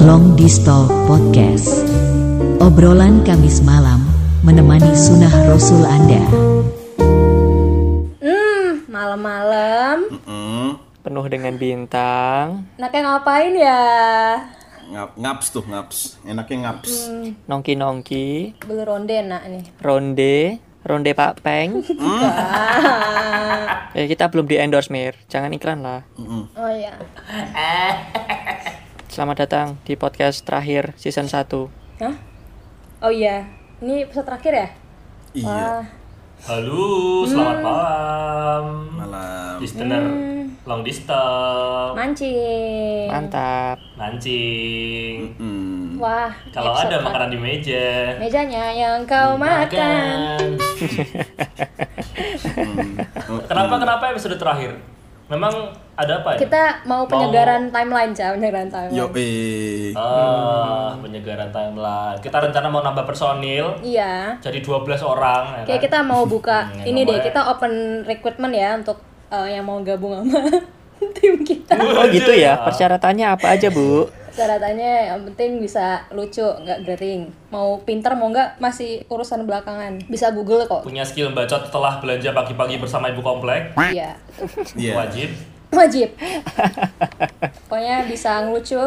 Long Distal Podcast Obrolan Kamis malam menemani sunnah Rasul Anda Hmm, malam-malam. Mm, penuh dengan bintang, Enaknya ngapain ya? ngap ngaps tuh ngaps enaknya ngaps nongki-nongki, Beli ronde enak nih. ronde, ronde Pak Peng. Eh, kita belum di endorse Mir, jangan iklan lah. Oh iya. Selamat datang di podcast terakhir season 1 Hah? Oh iya. Ini episode terakhir ya? iya Wah. Halo, selamat malam. malam Listener long distance, Mancing. Mantap. mancing. Hmm. Wah. Kalau ada makanan di meja, Mejanya yang kau makan. kenapa kenapa episode terakhir? Memang ada apa ya? Kita mau penyegaran timeline, Ca. Penyegaran timeline. yo eh Ah, penyegaran timeline. Kita rencana mau nambah personil Iya. jadi 12 orang. ya Kayak kan? kita mau buka Hmm, ini deh, namanya- kita open recruitment ya untuk eh, yang mau gabung sama tim kita. Oh gitu ya, persyaratannya apa aja Bu? Syaratannya yang penting bisa lucu, nggak grating. Mau pinter mau nggak masih urusan belakangan. Bisa Google kok. punya skill bacot setelah belanja pagi-pagi bersama ibu komplek. Iya. iya Wajib. Wajib. Pokoknya bisa ngelucu.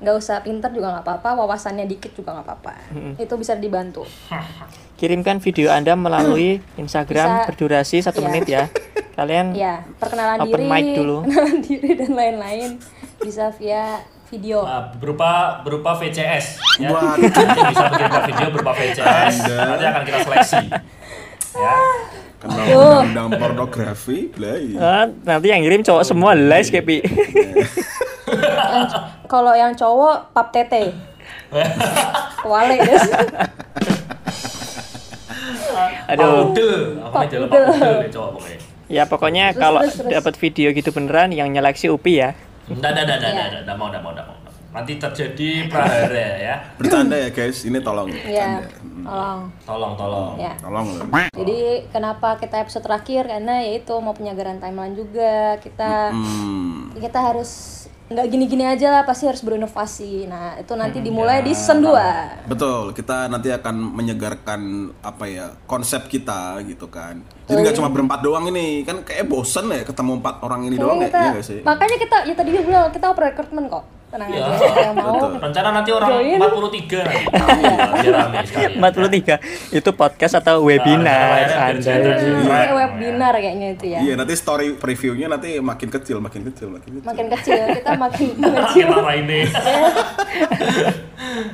Nggak usah pinter juga nggak apa-apa, wawasannya dikit juga nggak apa-apa. Itu bisa dibantu. Kirimkan video Anda melalui Instagram Bisa. berdurasi satu Iya. menit ya. Kalian Ya, perkenalan Open diri, mic dulu. perkenalan diri dan lain-lain bisa via video. Nah, berupa berupa VCS ya. Nanti bisa mengirimkan video berupa VCS. Anda. Nanti akan kita seleksi. Ya. kenal Aduh. undang pornografi belai Ah, nanti yang ngirim cowok semua les kepi. Kalau yang cowok pap tete. Wale guys. Aduh. Udel, apa Pak Udel. Pak Udel ya cowok pokoknya. Ya kalau dapat video gitu beneran yang nyeleksi Upi ya. Nggak, nggak, nggak, nggak, Iya. nggak, nggak mau, nggak mau, nggak mau. Nanti terjadi prahara ya. bercanda ya guys ini tolong Iya. bercanda. Hmm, Tolong. Tolong, tolong. Ya. tolong loh Jadi kenapa kita episode terakhir karena yaitu mau penyegaran timeline juga kita hmm. kita harus nggak gini-gini aja lah pasti harus berinovasi. Nah itu nanti dimulai di season 2 betul kita nanti akan menyegarkan apa ya konsep kita gitu kan. Jadi nggak cuma berempat doang ini kan kayak bosen ya ketemu empat orang ini doang ya kita, iya nggak sih? Makanya kita ya tadi dia bilang kita open recruitment kok tenang Iya. aja yang mau Betul. Rencana nanti orang Join. 43 nanti. Biar rame sekali. 43 itu podcast atau webinar Nah, Anda. kayak webinar kayaknya itu ya iya nanti story previewnya nanti makin kecil makin kecil makin kecil makin kecil kita makin Makin kecil lama ini.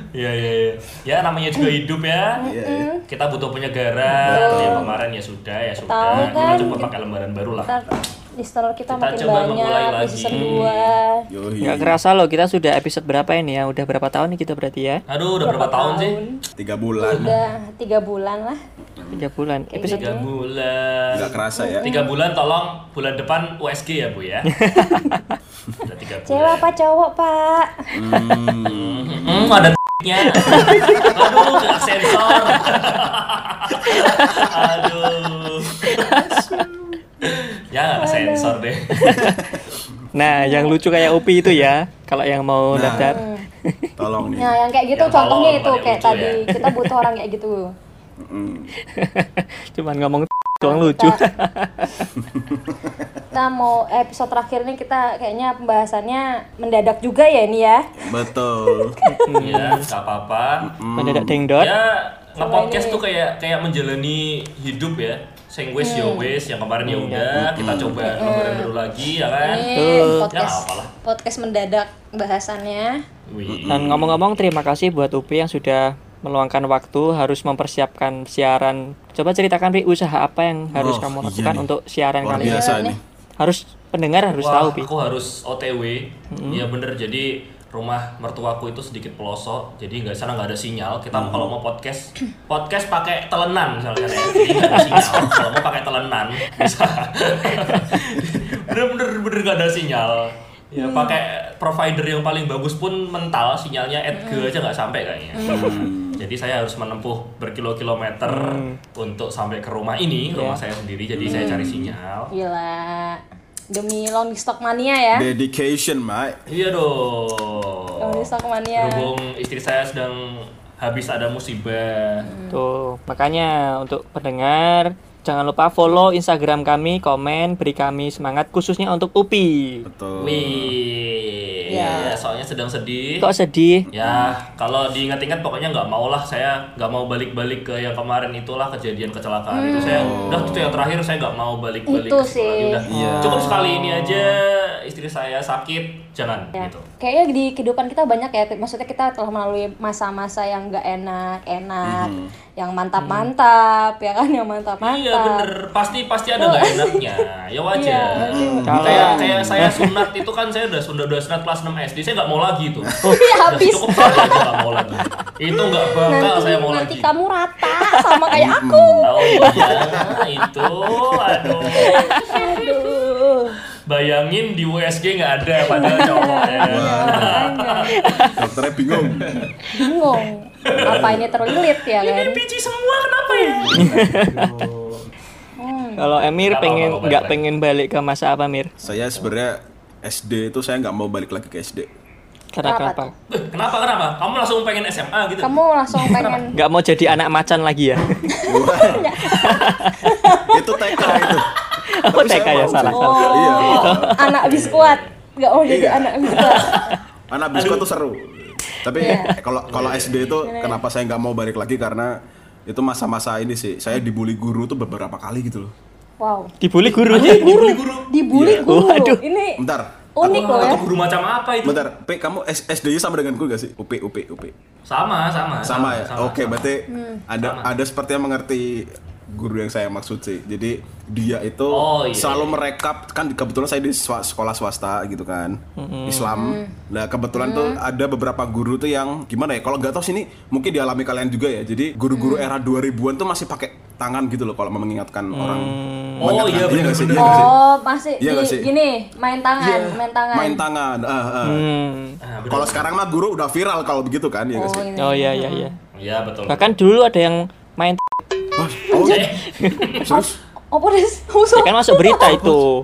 Iya, iya, iya. Ya namanya juga hidup ya. Iya, iya. Kita butuh penyegaran. Ya kemarin ya sudah, ya sudah. Tahu Kita kan? coba pakai lembaran baru lah. Listener kita, Kita makin coba banyak di season 2 Yoi. Nggak kerasa loh kita sudah episode berapa ini ya? Udah berapa tahun nih kita berarti ya? Aduh, udah berapa tahun sih? tiga bulan udah tiga bulan lah Tiga bulan. Episode Tiga bulan. nggak kerasa ya Tiga bulan tolong bulan depan USG ya Bu ya. Udah tiga bulan. cewek apa cowok pak Hmm, ada nya. Aduh, sensor. Aduh. ya nggak sensor deh. Nah, yang lucu kayak Upi itu ya. Kalau yang mau Nah. daftar. tolong nih nah yang kayak gitu Yang contohnya itu kayak lucu tadi ya. kita butuh orang kayak gitu Mm. Cuman ngomong doang lucu. kita mau episode terakhir ini kita kayaknya pembahasannya mendadak juga ya ini ya betul Ya, nggak apa-apa. Mendadak dengdot. Ya, nge-podcast tuh kayak kayak menjalani hidup ya. Sing wis ya wis, yang kemarin ya udah, kita coba lembaran baru lagi ya kan. Betul. podcast Ya, apalah. podcast mendadak bahasannya Wih. Dan ngomong-ngomong terima kasih buat Upi yang sudah meluangkan waktu harus mempersiapkan siaran. Coba ceritakan Pi usaha apa yang harus Oh, kamu iya lakukan nih. untuk siaran luar kali ini. Iya Harus pendengar harus Wah, tahu Pi. aku harus OTW. Iya bener, jadi rumah mertuaku itu sedikit pelosok, jadi nggak sana nggak ada sinyal. Kita kalau mau podcast, podcast pakai telenan misalnya ya, jadi nggak ada sinyal. kalau mau pakai telenan bisa. Bener-bener bener nggak ada sinyal. Ya pakai provider yang paling bagus pun mental sinyalnya Edge aja nggak sampai kayaknya. Jadi saya harus menempuh berkilo-kilometer untuk sampai ke rumah ini, rumah saya sendiri. Jadi saya cari sinyal. gila demi long stock mania ya Dedication, Mak. Iya dong. long stock mania Berhubung istri saya sedang habis ada musibah. Tuh, makanya untuk pendengar jangan lupa follow Instagram kami, komen, beri kami semangat khususnya untuk Upi. Betul. Wih, Ya. ya, soalnya sedang sedih. Kok sedih? Ya, kalau diingat-ingat pokoknya nggak mau lah saya nggak mau balik-balik ke yang kemarin itulah kejadian kecelakaan itu saya udah itu yang terakhir saya nggak mau balik-balik Itu ke sih. udah Iya. cukup sekali ini aja istri saya sakit jangan Ya. gitu. Kayaknya di kehidupan kita banyak ya, maksudnya kita telah melalui masa-masa yang gak enak, enak, yang mantap-mantap, ya kan, yang mantap-mantap. Iya bener, pasti pasti ada nggak enaknya, ya wajar. Iya, Kalau- Kayak kayak saya sunat itu kan saya udah sudah udah sunat kelas 6 SD, saya nggak mau lagi tuh. Iya, Udah habis. cukup sekali aja nggak mau lagi. Itu nggak bakal nanti saya mau nanti lagi. kamu rata sama kayak aku. Oh iya, itu, aduh. Aduh. Bayangin di USG nggak ada padahal cowok ya. Dokternya bingung. Bingung. Apa ini terlilit ya kan? Ini biji semua kenapa ya? Kalau Emir pengen nggak balik pengen balik ke masa apa Mir? Saya sebenarnya SD itu saya nggak mau balik lagi ke SD. Kenapa kenapa? Eh, Kenapa kenapa? Kamu langsung pengen SMA gitu? Kamu langsung pengen Nggak mau jadi anak macan lagi ya? itu TK itu. Oh, saya TK ya, salah, oh, Iya. anak biskuat. Gak mau jadi Iya. anak biskuat. Anak biskut tuh seru. Tapi Iya. kalau kalau SD itu kenapa saya nggak mau balik lagi karena itu masa-masa ini sih saya dibully guru tuh beberapa kali gitu loh. Wow. Dibully guru. Dibully guru. Dibully Iya. guru. Waduh. Ini Bentar. unik Aku loh ya. guru macam apa itu? Bentar, P kamu S- SD-nya sama denganku gak sih? UP UP UP. Sama, sama. Sama ya. Oke, sama. berarti Hmm. ada ada seperti yang mengerti guru yang saya maksud sih. Jadi dia itu Oh, iya, selalu iya. merekap kan kebetulan saya di sekolah swasta gitu kan. Islam. Nah, kebetulan tuh ada beberapa guru tuh yang gimana ya? Kalau nggak tahu sini mungkin dialami kalian juga ya. Jadi guru-guru era 2000-an tuh masih pakai tangan gitu loh kalau mau mengingatkan orang. Oh, Mengingatkan- iya, nggak sih? Iya? Oh, masih Iya di, sih? gini, main tangan, Iya, main tangan. Main tangan. ah, ah. Hmm. Ah. Kalau sekarang mah guru udah viral kalau begitu kan, ya Oh, sih? ini. Oh iya iya iya. Iya, betul. Bahkan dulu ada yang oh, Eh, terus Apa deh? ya kan masuk berita itu.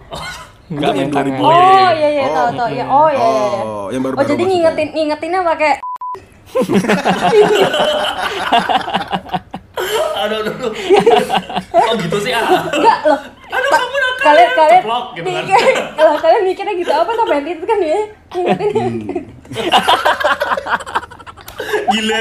Enggak Itu main yang tangan. 2000. Oh iya iya Oh. tahu tahu ya. Oh iya iya. iya. Oh, yang baru Oh jadi ngingetin ngingetinnya pakai aduh, aduh, aduh. Oh gitu sih ah. enggak loh. Aduh, kamu nakal kalian ya. kalian Ceplok gitu kan. mikir, lah, kalian mikirnya gitu apa main itu kan ya ngingetin Gila.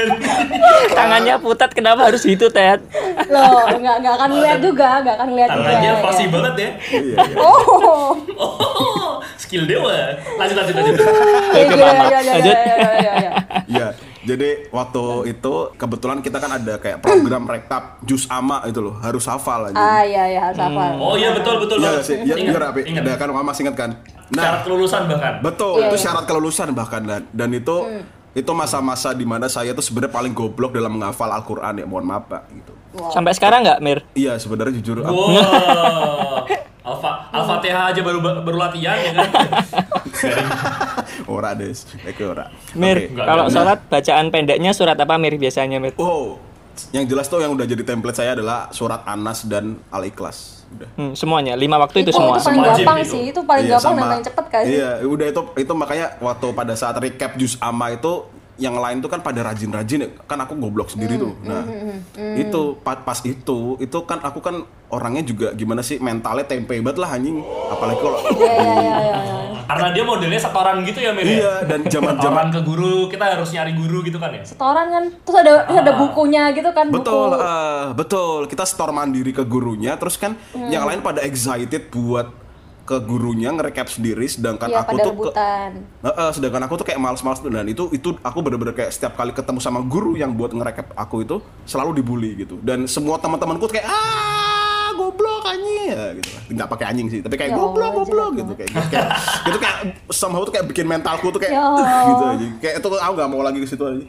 Tangannya putat kenapa harus gitu, Ted? loh nggak nggak akan lihat juga nggak akan lihat juga Tangannya ya. pasti banget ya. Iya, iya. oh Oh, skill dewa. Lanjut, lanjut, lanjut. iya Oke, iya Mama. iya iya Lanjut. iya iya iya iya Iya, jadi waktu itu kebetulan kita kan ada kayak program rekap jus ama itu loh, harus hafal aja. ah iya iya harus hafal Oh iya betul betul. Iya banget. sih, iya Ingat, iya Rapi. ingat. Ada kan Mama masih ingat kan? Syarat Nah, kelulusan bahkan. betul, Iya, itu iya. syarat kelulusan bahkan dan dan itu Hmm. Itu masa-masa di mana saya tuh sebenarnya paling goblok dalam menghafal Al-Quran ya, mohon maaf pak gitu. Sampai sekarang nggak, Mir? Iya sebenarnya jujur aku- Wow. Alfa Al-Fatihah aja baru baru latihan ya kan. ora des, Oke ora. Mir. Nggak, kalau sholat bacaan pendeknya surat apa Mir biasanya, Mir? Oh, yang jelas tuh yang udah jadi template saya adalah surat Anas dan Al-Ikhlas. Udah. Hmm, semuanya, lima waktu itu itu semua. itu paling gampang itu. sih itu paling Iya, gampang dan paling cepet kan sih Iya, udah itu itu makanya waktu pada saat recap jus ama itu yang lain tuh kan pada rajin-rajin ya. kan aku goblok sendiri Hmm, tuh. Nah, itu pas, pas itu itu kan aku kan orangnya juga gimana sih mentalnya tempe banget lah anjing. Apalagi kalau iya iya dia modelnya setoran gitu ya Mir. ya? Iya, dan zaman-zaman Setoran ke guru, kita harus nyari guru gitu kan ya. setoran kan terus ada terus ada bukunya gitu kan Betul, buku eh, betul. Kita store mandiri ke gurunya, terus kan Hmm. yang lain pada excited buat ke gurunya ngerecap sendiri, sedangkan Iya aku pada tuh ke, rebutan Heeh, sedangkan aku tuh kayak males-males tuh dan itu itu aku bener-bener kayak setiap kali ketemu sama guru yang buat ngerekap aku itu selalu dibully gitu dan semua teman-temanku tuh kayak ah goblok anjing ya gitu lah nggak pakai anjing sih tapi kayak Ya goblok Allah, goblok gitu kayak kayak itu kayak somehow tuh kayak bikin mentalku tuh kayak Ya Allah. gitu aja kayak itu aku nggak mau lagi ke situ aja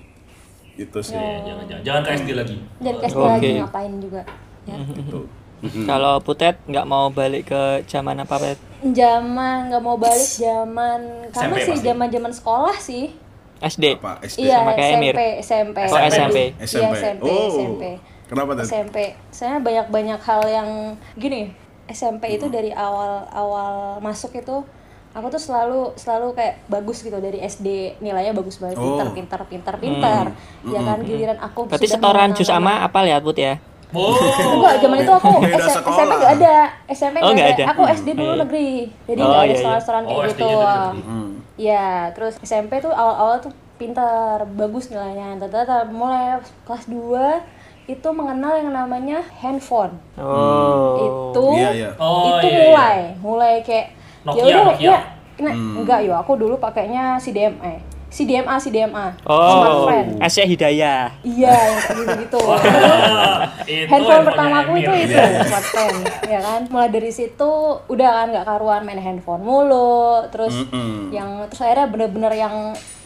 gitu sih Iya, jangan jangan jangan ke SD lagi. dan kasih Oke. lagi ngapain juga ya. gitu. Kalau Putet nggak mau balik ke zaman apa, Pet? zaman nggak mau balik zaman karena SMP sih zaman zaman sekolah sih SD. apa SD iya Sama kayak Emir. SMP SMP Oh, SMP. Iya, SMP oh SMP kenapa tuh SMP saya banyak banyak hal yang gini SMP itu dari awal awal masuk itu aku tuh selalu selalu kayak bagus gitu dari SD nilainya bagus banget Oh. pintar pintar pintar pintar ya kan giliran aku Berarti sudah setoran jus ama namanya- apal ya Put ya? Oh. Enggak, zaman itu aku S-. SMP nggak ada. SMP Oh, nggak ada. ada. Aku SD dulu Oh, iya. negeri. Jadi Oh, nggak ada iya, iya. setelan-setelan kayak Oh, gitu. Dari. Iya, terus SMP tuh awal-awal tuh pintar, bagus nilainya. Tata mulai kelas 2 itu mengenal yang namanya handphone. Oh. Itu Iya, iya. Oh, itu iya, iya. mulai, mulai kayak Nokia, ya udah Nokia. ya. Nah, enggak yo, aku dulu pakainya CDMA. CDMA, CDMA. Oh, Smartfriend. Asia Hidayah. Iya, yang kayak gitu-gitu. Itu handphone handphonenya pertama aku itu Emir. itu smartphone ya kan mulai dari situ udah kan nggak karuan main handphone mulu terus Mm-mm. yang terus akhirnya bener-bener yang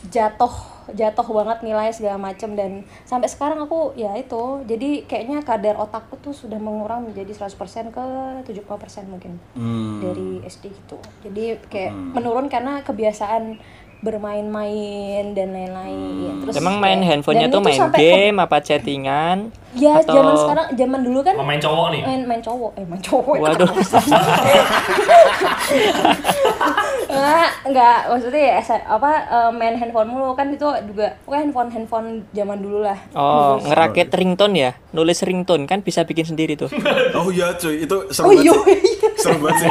jatuh jatuh banget nilai segala macem. Dan sampai sekarang aku ya itu jadi kayaknya kadar otakku tuh sudah mengurang menjadi 100% ke 70% mungkin Hmm. dari SD gitu. Jadi kayak menurun karena kebiasaan bermain-main dan lain-lain terus Emang main ya, handphonenya tuh main ke- game apa chattingan? Ya, Atau- zaman sekarang, zaman dulu kan main cowok nih. main main cowok, eh main cowok. Waduh. enggak, enggak, maksudnya ya apa eh, main handphone mulu kan itu juga pokoknya handphone handphone zaman dulu lah. Oh, ngerakit ringtone ya? Nulis ringtone kan bisa bikin sendiri tuh. Oh iya cuy, itu seru Oh banget iya, iya. Seru banget sih.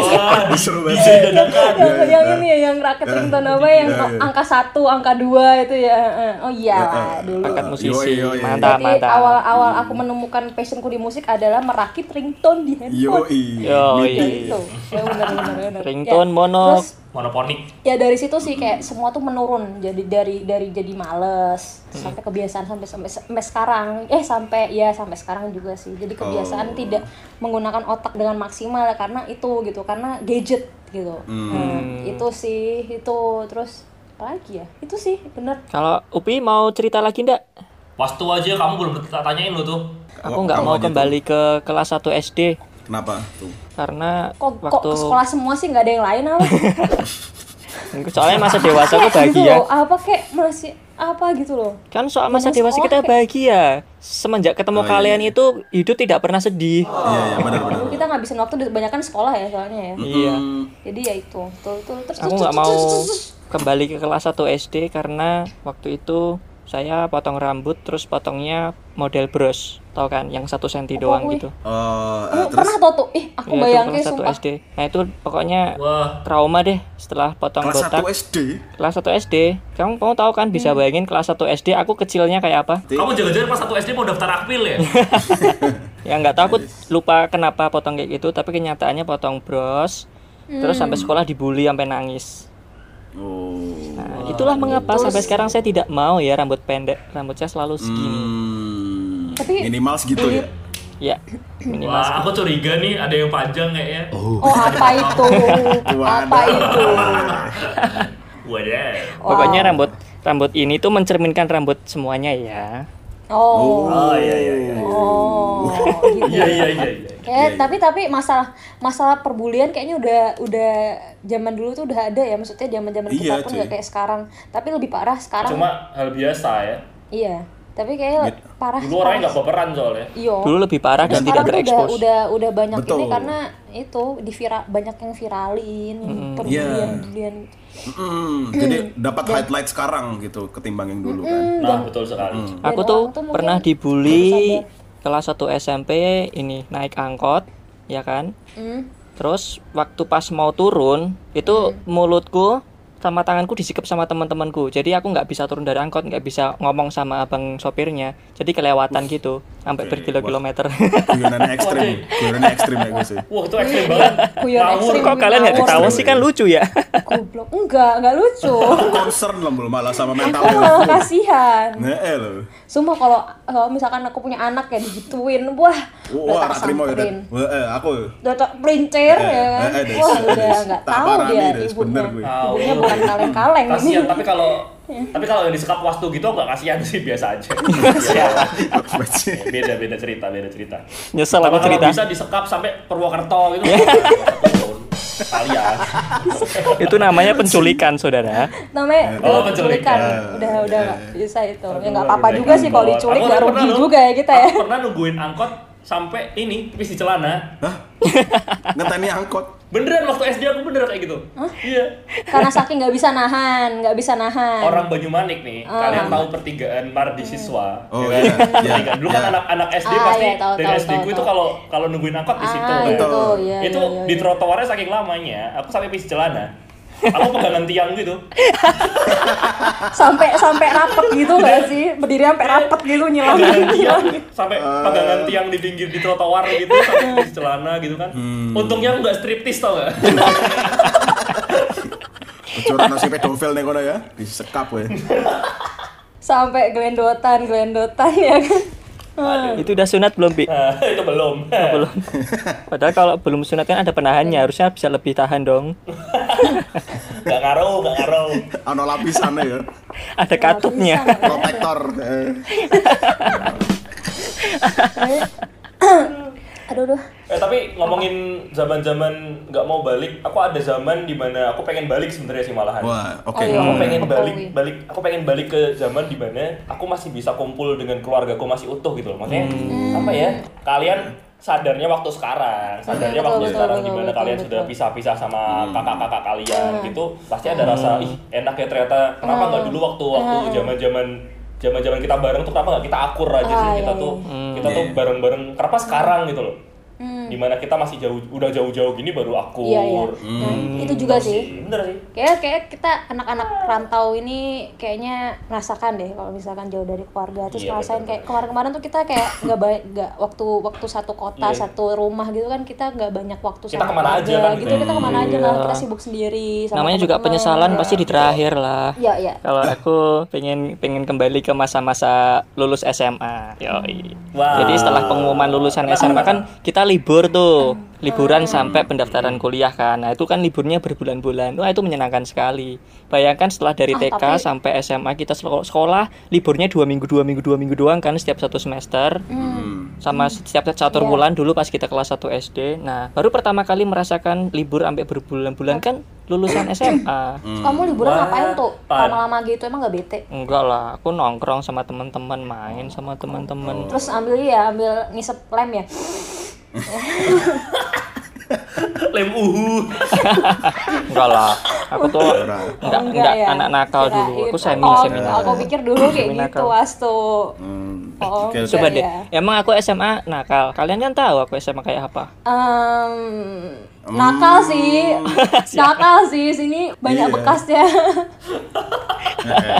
seru banget Bisa sih. yang, Iya, yang iya. ini ya, yang raket Ya. ringtone apa yang Iya, iya. angka satu, angka dua itu ya. Oh iya dulu. Bakat musisi. Mantap, Jadi mantap. awal-awal aku menemukan passionku di musik adalah merakit ringtone di handphone. Yoi. Yoi. Ya itu, ya benar benar benar. Ringtone Ya, mono. Terus Monoponik. ya dari situ sih kayak semua tuh menurun. Jadi dari dari jadi males sampai kebiasaan sampai sampai sampai sekarang. Eh sampai ya sampai sekarang juga sih. Jadi kebiasaan tidak menggunakan otak dengan maksimal karena itu gitu karena gadget gitu. Nah, itu sih itu. Terus apa lagi ya? Itu sih bener. Kalau Upi mau cerita lagi ndak? Waktu aja kamu belum tanyain lu tuh. Aku nggak mau kembali ke kelas 1 SD Kenapa tuh? karena kok kok waktu ke sekolah semua sih nggak ada yang lain apa soalnya masa dewasa aku Kayak gitu bahagia. loh, apa kayak masih apa gitu loh Kan soal masa dewasa sekolah kita kayak- bahagia. Semenjak ketemu Oh, iya, kalian iya. itu hidup tidak pernah sedih. Iya, iya benar-benar. Dulu kita ngabisin waktu kebanyakan sekolah ya soalnya ya Iya. jadi ya itu tuh tuh terus Aku nggak mau kembali ke kelas 1 SD karena waktu itu saya potong rambut terus potongnya model bros tau kan? Yang satu senti doang kuy. gitu. Oh, eh, Kamu terus? pernah tau tuh? Ih aku Ya, bayangin kelas 1 sumpah. SD nah itu pokoknya Wah. trauma deh setelah potong kelas botak. 1 SD. kelas 1 SD kamu kamu tahu kan? Bisa Hmm. bayangin kelas 1 SD aku kecilnya kayak apa? Kamu jangan-jangan pas satu SD mau daftar akpil ya? ya nggak tahu aku lupa kenapa potong kayak gitu tapi kenyataannya potong bros terus Hmm. sampai sekolah dibully sampai nangis Oh. nah itulah mengapa sampai sekarang saya tidak mau ya rambut pendek rambut saya selalu segini Hmm. Tapi- minimal segitu ya. ya minimal Wah, aku curiga nih ada yang panjang kayaknya. Oh. oh apa itu apa itu Wadah. Pokoknya rambut rambut ini tuh mencerminkan rambut semuanya ya. Oh. Oh iya iya iya. oh gitu. Iya iya iya iya. Eh, tapi tapi masalah masalah perbulian kayaknya udah udah zaman dulu tuh udah ada ya. Maksudnya zaman zaman kita Iya, pun nggak kayak sekarang. Tapi lebih parah sekarang. Cuma hal biasa ya. iya tapi kayak Gitu. parah Dulu orangnya nggak baperan soalnya. iya Dulu lebih parah dan Sekarang tidak tuh udah terekspos. udah udah banyak Betul. ini karena itu di viral banyak yang viralin perbulian Iya. perbulian Mm, jadi dapat highlight sekarang gitu ketimbang yang dulu kan. Nah betul sekali. Aku Dan tuh tuh pernah dibully kelas 1 SMP ini naik angkot, ya kan? Hmm. Terus waktu pas mau turun, itu mulutku sama tanganku disikap sama teman-temanku. Jadi aku nggak bisa turun dari angkot, nggak bisa ngomong sama abang sopirnya. Jadi kelewatan gitu, sampai berkilo-kilometer. Guyonan ekstrim, guyonan ekstrim ya gue sih. Wah itu ekstrim banget. Guyon Ngawur. ekstrim. Kok kalian nggak ketawa sih kan lucu ya? goblok enggak enggak lucu Concern lah belum malah sama mental aku malah kasihan Nah, eh loh. Sumpah kalau kalau misalkan aku punya anak ya digituin, wah, Wah, tak terima ya. samperin. Dan. Wah, eh, aku. Udah pelincir Eh, ya kan. eh, eh, wah, udah des. nggak Tak tahu dia ibunya. bener gue. Ibunya bukan kaleng-kaleng ini. Kasihan tapi kalau tapi kalau yang disekap waktu gitu nggak kasihan sih biasa aja. Apa sih? beda beda cerita beda cerita. Nyesel Tapi aku kalau cerita. bisa disekap sampai Purwokerto gitu. Kalian. Itu namanya penculikan, saudara. Namanya Oh, penculikan. Udah udah nggak bisa itu. Ya nggak apa-apa juga sih kalau diculik nggak rugi juga ya kita ya. Aku pernah nungguin angkot sampai ini pipis di celana. Hah? Ngeteni angkot. Beneran waktu SD aku bener kayak gitu. Iya. karena saking nggak bisa nahan nggak bisa nahan Orang Banyumanik nih, kalian tahu pertigaan Mardi siswa. Oh, ya kan? iya, iya, Pertigaan. Dulu kan iya. anak-anak SD Ah, pasti iya, tahu, dari tahu, SD tahu, ku itu kalau kalau nungguin angkot di situ. ah kan. itu iya, itu iya, di iya. trotoarnya saking lamanya, aku sampai pipis di celana. Aku pegangan tiang gitu. sampai sampai rapet gitu nggak sih? Berdiri sampai rapet gitu nyilang pegangan tiang nyilang. Sampai pegangan tiang di pinggir di trotoar gitu sampai di celana gitu kan. Untungnya aku nggak striptis tau gak Curang nasi pedofil nih kono ya. Disekap we. sampai gelendotan gelendotan ya kan Itu udah sunat belum, Bi? Nah, itu belum belum. Padahal kalau belum sunat kan ada penahannya, harusnya bisa lebih tahan dong. nggak ngaruh nggak ngaruh Ano lapisannya ya. Ada katupnya. Protektor. Aduh aduh eh tapi ngomongin zaman zaman nggak mau balik aku ada zaman di mana aku pengen balik sebenarnya sih malahan Wah, oke. Oh, iya. aku pengen Hmm. balik balik aku pengen balik ke zaman di mana aku masih bisa kumpul dengan keluargaku masih utuh gitu loh maksudnya Hmm. apa ya kalian sadarnya waktu sekarang sadarnya Betul, waktu betul, sekarang betul, di mana betul, kalian betul. sudah pisah-pisah sama kakak-kakak kalian Hmm. gitu pasti ada rasa ih enak ya ternyata kenapa nggak dulu waktu waktu zaman zaman zaman zaman kita bareng tuh kenapa nggak kita akur aja sih Ah, kita iya, tuh iya. kita tuh bareng-bareng kenapa sekarang gitu loh Hmm. Di mana kita masih jauh udah jauh-jauh gini baru akur iya iya nah, itu juga sih bener sih kayak kayak kita anak-anak rantau ini kayaknya merasakan deh kalau misalkan jauh dari keluarga terus Iya, ngerasain kayak kemarin-kemarin tuh kita kayak nggak baik nggak waktu waktu satu kota Iya. satu rumah gitu kan kita nggak banyak waktu Kita sama ke mana aja kan gitu gitu ya. kita ke mana aja Iya. lah kita sibuk sendiri sama Namanya juga penyesalan pasti di terakhir lah. Iya iya Kalau aku pengen pengen kembali ke masa-masa lulus SMA. Yoi. Wow. Jadi setelah pengumuman lulusan SMA kan kita libur tuh. Liburan sampai pendaftaran kuliah kan. Nah, itu kan liburnya berbulan-bulan. Wah, itu menyenangkan sekali. Bayangkan setelah dari Ah, TK tapi- sampai SMA kita sekolah liburnya dua minggu dua minggu dua minggu doang kan setiap satu semester. Hmm. Sama setiap satu Iya. bulan dulu pas kita kelas 1 SD. Nah, baru pertama kali merasakan libur sampai berbulan-bulan kan lulusan SMA. kamu liburan Wah, ngapain tuh pan. lama-lama gitu emang nggak bete Enggak lah, aku nongkrong sama teman-teman, main sama teman-teman. terus ambil ya ambil ngisep lem ya lem uhu Enggak lah, aku tuh enggak, Enggak enggak ya? anak nakal dulu. Aku semi oh, semi aku nakal. pikir dulu kayak gitu nakal. wastu Hmm. oh Oke, oke. Coba deh, ya. emang aku SMA nakal. Kalian kan tahu aku SMA kayak apa? Em, Hmm. Nakal sih. Nakal sih. Sini banyak yeah. bekasnya.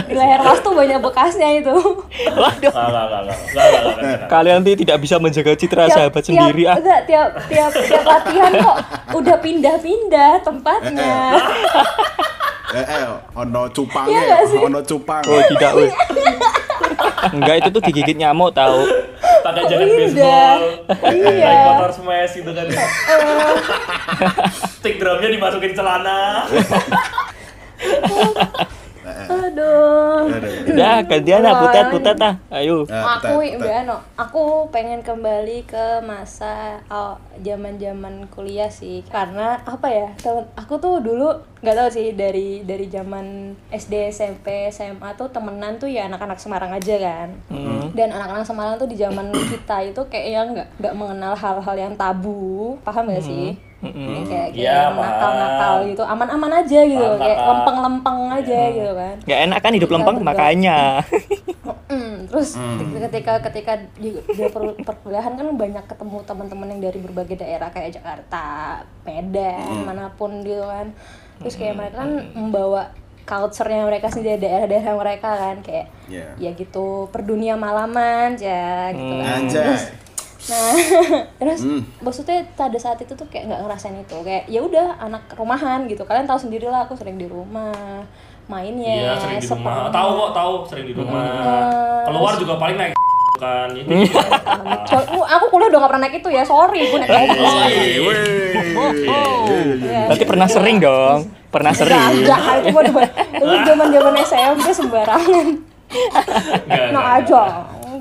Di leher Mas tuh banyak bekasnya itu. Waduh. Kalian tuh tidak bisa menjaga citra tiap, sahabat tiap, sendiri ah. Enggak, tiap tiap tiap latihan kok udah pindah-pindah tempatnya. Eh, eh, eh, eh ono cupangnya, iya ya? ono cupang. Oh, tidak, weh. Enggak, itu tuh digigit nyamuk tau pakai jaket Udah. baseball Iya. naik motor smash gitu kan stick drumnya dimasukin celana aduh. Udah gantian ah Wah. putet putet ah. Ayo. Nah, aku no aku pengen kembali ke masa zaman zaman kuliah sih karena apa ya temen aku tuh dulu nggak tahu sih dari dari zaman SD SMP SMA tuh temenan tuh ya anak-anak Semarang aja kan Hmm. dan anak-anak Semarang tuh di zaman kita itu kayaknya nggak nggak mengenal hal-hal yang tabu paham gak sih Yang kayak kayak Iya, yang nakal-nakal paham. gitu aman-aman aja gitu Paham, kayak lempeng-lempeng aja gitu kan Gak enak kan hidup lempeng berdua. makanya. Mm, terus ketika ketika di, di per- perkuliahan kan banyak ketemu teman-teman yang dari berbagai daerah kayak Jakarta, Medan, mana pun gitu kan. Terus kayak mereka kan membawa culture-nya mereka sendiri daerah-daerah mereka kan kayak Iya. ya gitu per dunia malaman ya gitu kan. Anjay. Nah, terus maksudnya pada saat itu tuh kayak nggak ngerasain itu kayak ya udah anak rumahan gitu. Kalian tahu sendiri lah aku sering di rumah mainnya iya sering di rumah tahu kok tahu sering di rumah keluar juga paling naik kan itu So, uh, aku kuliah udah gak pernah naik itu ya, sorry gue naik wih. Iya. Berarti pernah sering dong. Pernah sering. enggak, itu mah udah itu zaman zaman SMP sembarangan. Nggak, Nah nggak. aja,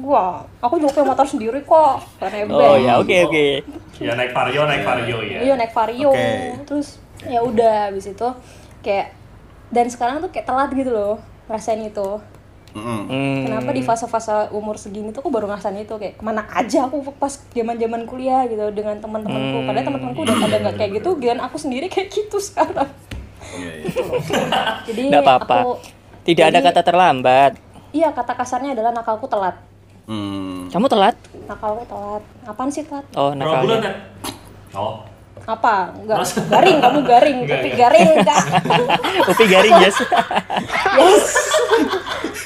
gua, aku juga punya motor sendiri kok, nebeng. Oh ya oke oke. ya naik vario naik vario ya Iya naik vario, Oke. terus ya udah habis itu kayak dan sekarang tuh kayak telat gitu loh, rasain itu. Hmm. Kenapa di fase-fase umur segini tuh aku baru ngerasain itu kayak ke mana aja aku pas zaman-zaman kuliah gitu dengan teman-temanku. Padahal teman-temanku udah pada nggak kayak gitu, dan aku sendiri kayak gitu sekarang. Iya, iya. Jadi Nggak apa-apa. aku Tidak ada jadi- kata terlambat. Iya kata kasarnya adalah nakalku telat. Hmm. Kamu telat? Nakalku telat. Apaan sih telat? Oh, Berapa bulan kan? Oh, Apa? Enggak garing, kamu garing, Enggak, tapi enggak. garing enggak. Upi garing, yes. Yes.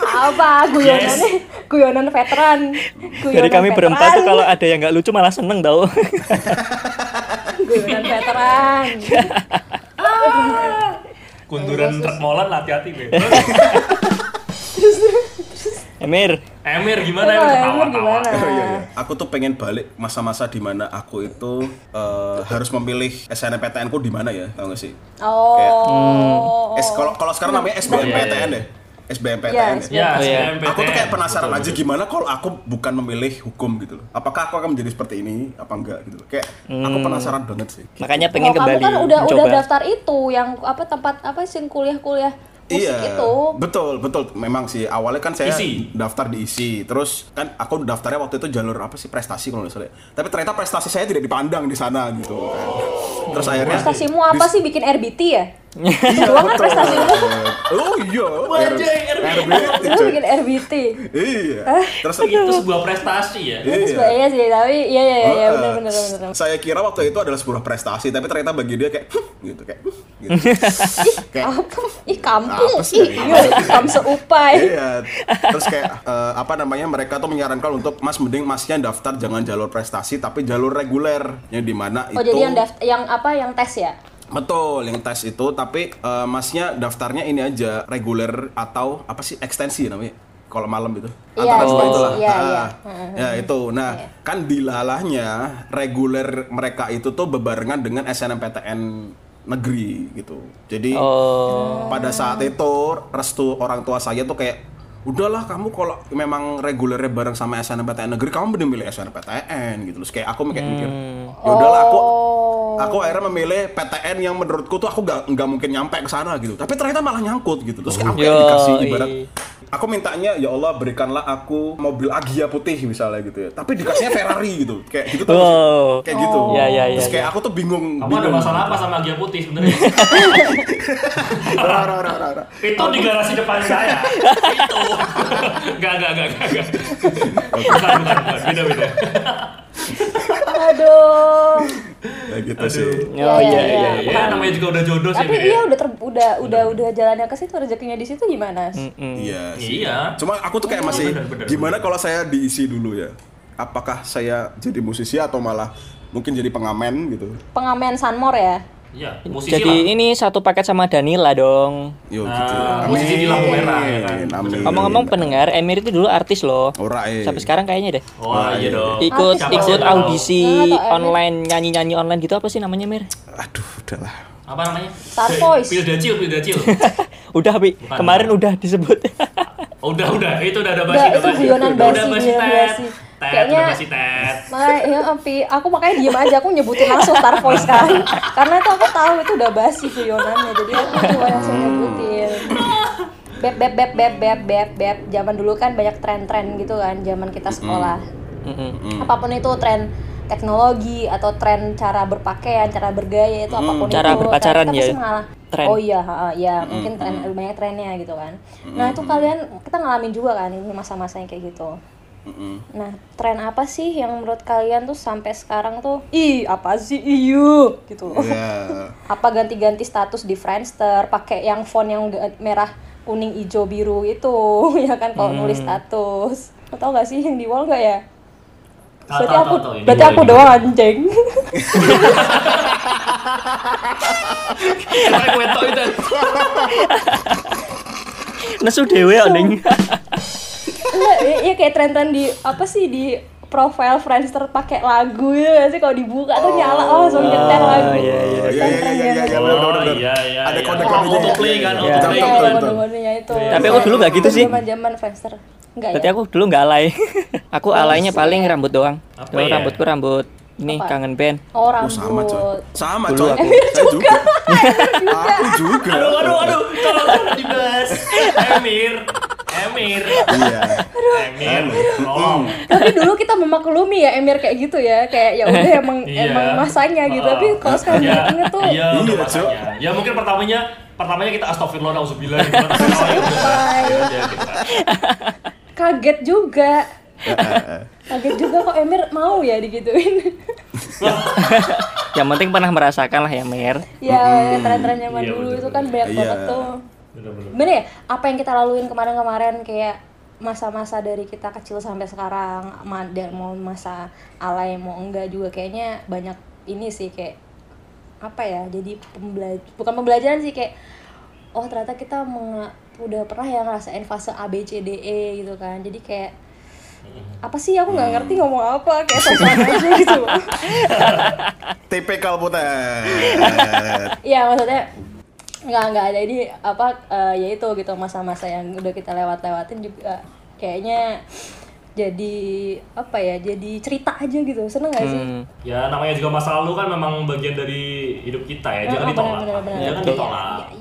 Apa guyonannya? Guyonan veteran. Guyonan Dari kami veteran. berempat tuh kalau ada yang nggak lucu malah seneng tau. guyonan veteran. kunduran truk molen hati-hati be. Emir, Emir gimana Oh, Emir? Gimana? Oh, iya, iya. Aku tuh pengen balik masa-masa di mana aku itu eh, harus memilih SNMPTN ku di mana ya, tau gak sih? Oh. S kalau kalau sekarang namanya SBMPTN deh. SBMPTN. Iya, ya. Ya, Oh, iya. SBMPTN. Aku tuh kayak penasaran Betul, aja betul. gimana kalau aku bukan memilih hukum gitu loh. Apakah aku akan menjadi seperti ini apa enggak gitu. loh. Kayak aku penasaran banget sih. makanya Oh, pengen kamu kembali kan udah udah daftar itu yang apa tempat apa sih kuliah-kuliah musik Iya, itu. betul, betul. Memang sih awalnya kan saya Isi. daftar di isi. Terus kan aku daftarnya waktu itu jalur apa sih prestasi kalau nggak salah. Tapi ternyata prestasi saya tidak dipandang di sana gitu kan. Terus akhirnya Prestasimu apa sih bikin RBT ya? Iya, Doang kan betul. prestasimu. Oh iya. Wajah, RBT. Lu bikin RBT. Iya. Terus Itu sebuah prestasi ya. Itu Iya. sebenarnya sih, tapi iya iya iya Heeh. benar benar benar. Saya kira waktu itu adalah sebuah prestasi, tapi ternyata bagi dia kayak gitu kayak gitu. kayak Apa? Ih kampung, ih iya, kam seupai. Iya. Terus kayak eh, apa namanya mereka tuh menyarankan untuk Mas mending Masnya daftar jangan jalur prestasi tapi jalur reguler yang di mana Oh itu jadi yang yang apa yang tes ya? Betul yang tes itu tapi eh, Masnya daftarnya ini aja reguler atau apa sih ekstensi namanya kalau malam itu Iya, antara dua ekstensi. itulah Iya, Ah, iya. ya itu nah kan dilalahnya reguler mereka itu tuh bebarengan dengan SNMPTN negeri gitu jadi Oh. pada saat itu restu orang tua saya tuh kayak udahlah kamu kalau memang regulernya bareng sama SNMPTN negeri kamu mending milih SNMPTN gitu terus kayak aku kayak mikir ya udahlah aku aku akhirnya memilih PTN yang menurutku tuh aku nggak nggak mungkin nyampe ke sana gitu. Tapi ternyata malah nyangkut gitu. Terus kayak aku kayak dikasih ibarat aku mintanya ya Allah berikanlah aku mobil Agia putih misalnya gitu ya tapi dikasihnya Ferrari gitu kayak gitu tuh Wow. kayak gitu Iya, iya, iya, terus kayak iya. aku tuh bingung Kamu ada bingung. masalah apa sama Gia Putih sebenarnya? Ra, ra, ra, ra, ra. itu di garasi depan saya. itu. Enggak, enggak, enggak, enggak. enggak. Bukan, bukan, bukan. Beda, beda. Aduh. Ya gitu sih Oh Iya, iya iya, iya. iya. Ya, namanya juga udah jodoh sih. Tapi Beda. iya udah ter, udah udah udah jalannya ke situ rezekinya di situ gimana? iya sih. Iya. Cuma aku tuh kayak masih bener, bener, gimana kalau saya diisi dulu ya? Apakah saya jadi musisi atau malah mungkin jadi pengamen gitu? Pengamen Sanmor ya? Iya, musisi Jadi lah. ini satu paket sama Danila dong. Yo Nah, gitu. musisi di lampu merah, ya kan? Amin. Ngomong-ngomong pendengar, Emir itu dulu artis loh. Ora eh. Sampai sekarang kayaknya deh. Wah, iya dong. Ikut Artis ikut audisi Emir. online nyanyi-nyanyi online gitu apa sih namanya Mir? Aduh, udahlah. Apa namanya? Star Voice. Pilda Cil, Pilda Cil. udah Bi, Bukan, kemarin bukan. udah disebut. Oh, udah, udah. Itu udah ada Udah, basi. itu Udah basi, basi, guyonan basi. Kayaknya- udah basi, tet. Makanya ya Api, aku makanya diem aja aku nyebutin langsung Star Voice kan. Karena itu aku tahu itu udah basi guyonannya Jadi aku cuma langsung nyebutin. Beb beb beb beb beb beb beb. Zaman dulu kan banyak tren-tren gitu kan Zaman kita sekolah. Apa pun itu tren teknologi atau tren cara berpakaian, cara bergaya itu apa pun Cara itu berpacaran kita ya, pasti mengalah- tren. Oh iya, ha, ha, ya mungkin tren banyak trennya gitu kan. Nah itu kalian kita ngalamin juga kan ini masa-masa yang kayak gitu. Nah, tren apa sih yang menurut kalian tuh sampai sekarang tuh ih apa sih iyo gitu. Ya. apa ganti-ganti status di Friendster, pakai yang font yang merah, kuning, hijau, biru itu ya kan kalau nulis status. Lo tau gak sih yang di wall gak ya? Tahu, Berarti tahu, aku tahu. Ini berarti aku doang anjing. Itu. Nesu dewe oning. Ya, ya kayak tren-tren di apa sih di profile Friendster pakai lagu ya nggak sih kalau dibuka tuh nyala oh langsung nyetel lagu. iya, iya, Oh, iya, iya, iya, iya, iya, Oh, iya, iya, Ada iya. kode-kodenya. Autoplay kan, Iya, iya. autoplay. Iya, itu. Tapi aku dulu nggak gitu sih. Zaman-zaman Friendster. Enggak Berarti ya? aku dulu nggak alay. aku alaynya paling rambut doang. Apa Dulu ya? rambutku rambut ini Apa? kangen band. Oh, Oh, rambut. sama coy. Sama Dulu coy. aku. Saya juga. aku juga. Aduh, aduh, aduh. Tolong dibahas. Emir. Emir. Iya. Emir, tolong. tapi dulu kita memaklumi ya Emir kayak gitu ya kayak ya udah emang Iya. emang masanya gitu tapi kalau sekarang Iya, inget tuh Iya, udah Iya, masanya. Ya mungkin pertamanya pertamanya kita astagfirullah nauzubillah gitu Bye. ya udah, gitu kan. kaget juga kaget juga kok Emir mau ya digituin Yang penting pernah merasakan lah ya Mir. ya tren-tren zaman Iya, dulu bener, itu kan banyak Iya. banget tuh Bener-bener. gimana ya? Apa yang kita laluin kemarin-kemarin kayak masa-masa dari kita kecil sampai sekarang dan mau masa alay mau enggak juga kayaknya banyak ini sih kayak apa ya jadi pembelajaran bukan pembelajaran sih kayak oh ternyata kita udah pernah ya ngerasain fase A B C D E gitu kan. Jadi kayak apa sih aku nggak ngerti ngomong apa kayak sosokan aja gitu. TP Kalputet. Iya maksudnya nggak nggak ada ini apa eh, ya itu gitu masa-masa yang udah kita lewat-lewatin juga kayaknya jadi apa ya jadi cerita aja gitu seneng gak sih Hmm. Ya namanya juga masa lalu kan memang bagian dari hidup kita ya, jangan Oh, ditolak. Jangan Iya, ditolak. Benar-benar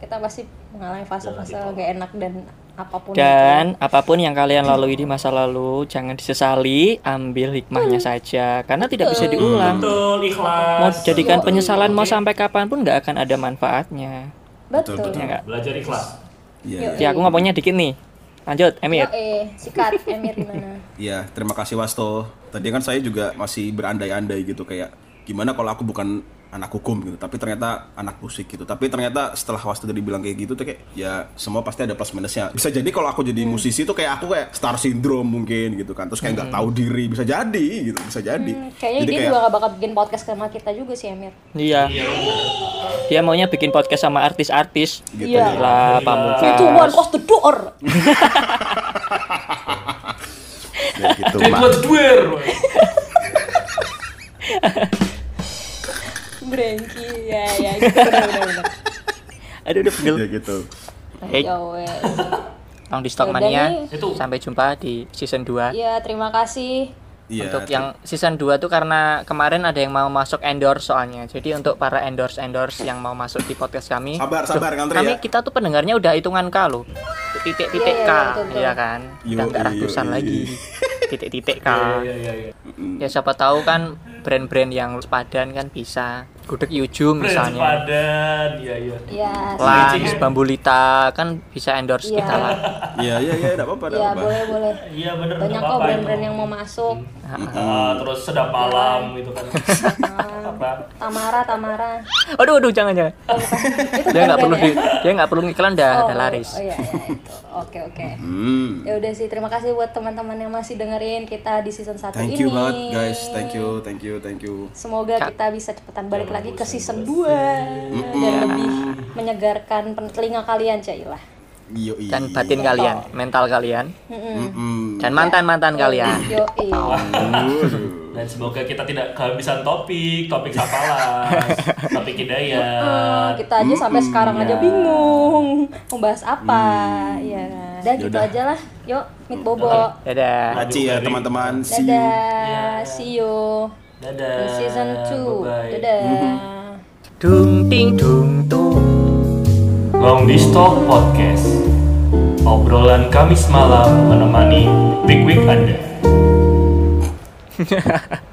kita pasti mengalami fase-fase Jangan gak enak dan apa pun Dan itu. apa pun yang kalian lalui di masa lalu, jangan disesali, ambil hikmahnya saja karena tidak bisa diulang. Betul, ikhlas. Mau jadikan Yoi. penyesalan mau sampai kapan pun nggak akan ada manfaatnya. betul, betul. Ya nggak? Belajar ikhlas. Iya. Ya aku ngomongnya dikit nih. Lanjut, Emir. Yo, eh sikat Emir gimana Iya, terima kasih Wasto. Tadi kan saya juga masih berandai-andai gitu kayak gimana kalau aku bukan anak hukum gitu, tapi ternyata anak musik gitu. Tapi ternyata setelah Wasto tadi bilang kayak gitu tuh kayak ya semua pasti ada plus minusnya. Bisa jadi kalau aku jadi musisi tuh kayak aku kayak star syndrome mungkin gitu kan. Terus kayak nggak tahu diri, bisa jadi gitu, bisa jadi. Hmm, kayaknya jadi dia juga gak bakal bikin podcast sama kita juga sih Emir Iya. Iya. Dia maunya bikin podcast sama artis-artis. gitu Iya. ya. Lah, itu one pamungkas. close the door Ya gitu, ya ya gitu bener-bener Aduh, udah pegel. Ya gitu. Ya wes Long di Stock Yaudah Mania. nih. Itu. Sampai jumpa di season 2. ya terima kasih Iya. untuk yang season 2 tuh karena kemarin ada yang mau masuk endorse soalnya. Jadi untuk para endorse-endorse yang mau masuk di podcast kami. Sabar, sabar, ngantri Kami ya. kita tuh pendengarnya udah hitungan K loh. Titik-titik Iya, K, iya, ya kan? Udah Yoi, nggak ratusan yoi. lagi. Titik-titik K. Iya, iya, iya. Ya siapa tahu kan brand-brand yang sepadan kan bisa. Gudeg Brand misalnya. sepadan, iya, iya. ya Lans, Bambulita kan bisa endorse Iya. kita lah. Iya, iya, iya, enggak apa-apa, enggak ya apa-apa. boleh boleh Iya, bener. banyak kok brand-brand itu. yang mau masuk Ah, terus sedap malam gitu kan. Tamara Tamara Aduh, aduh, jangan jangan. oh, itu Dia nggak perlu di, dia nggak perlu iklan dah, oh, udah laris. oh iya iya itu oke oke Hmm. ya udah sih terima kasih buat teman-teman yang masih dengerin kita di season 1 Thank ini you banget guys. Thank you, thank you, thank you. Semoga kita bisa cepetan balik lagi ke season 2 dan lebih menyegarkan pen- telinga kalian Cailah. Yoi. Dan batin kalian, mental kalian, Mm-mm. dan mantan-mantan kalian. Yo, Waduh. Dan semoga kita tidak kehabisan topik, topik sapalas, topik hidayah. kita aja sampai sekarang aja bingung mau bahas apa, ya kan. Dan gitu aja lah. Yuk, meet Bobo. Dadah. Aci ya teman-teman. See you. Dadah, see you. Dadah. In season 2. Bye-bye. Dadah. Dung ting dung tung. Long di Stop Podcast. Obrolan Kamis malam menemani Big Week Anda.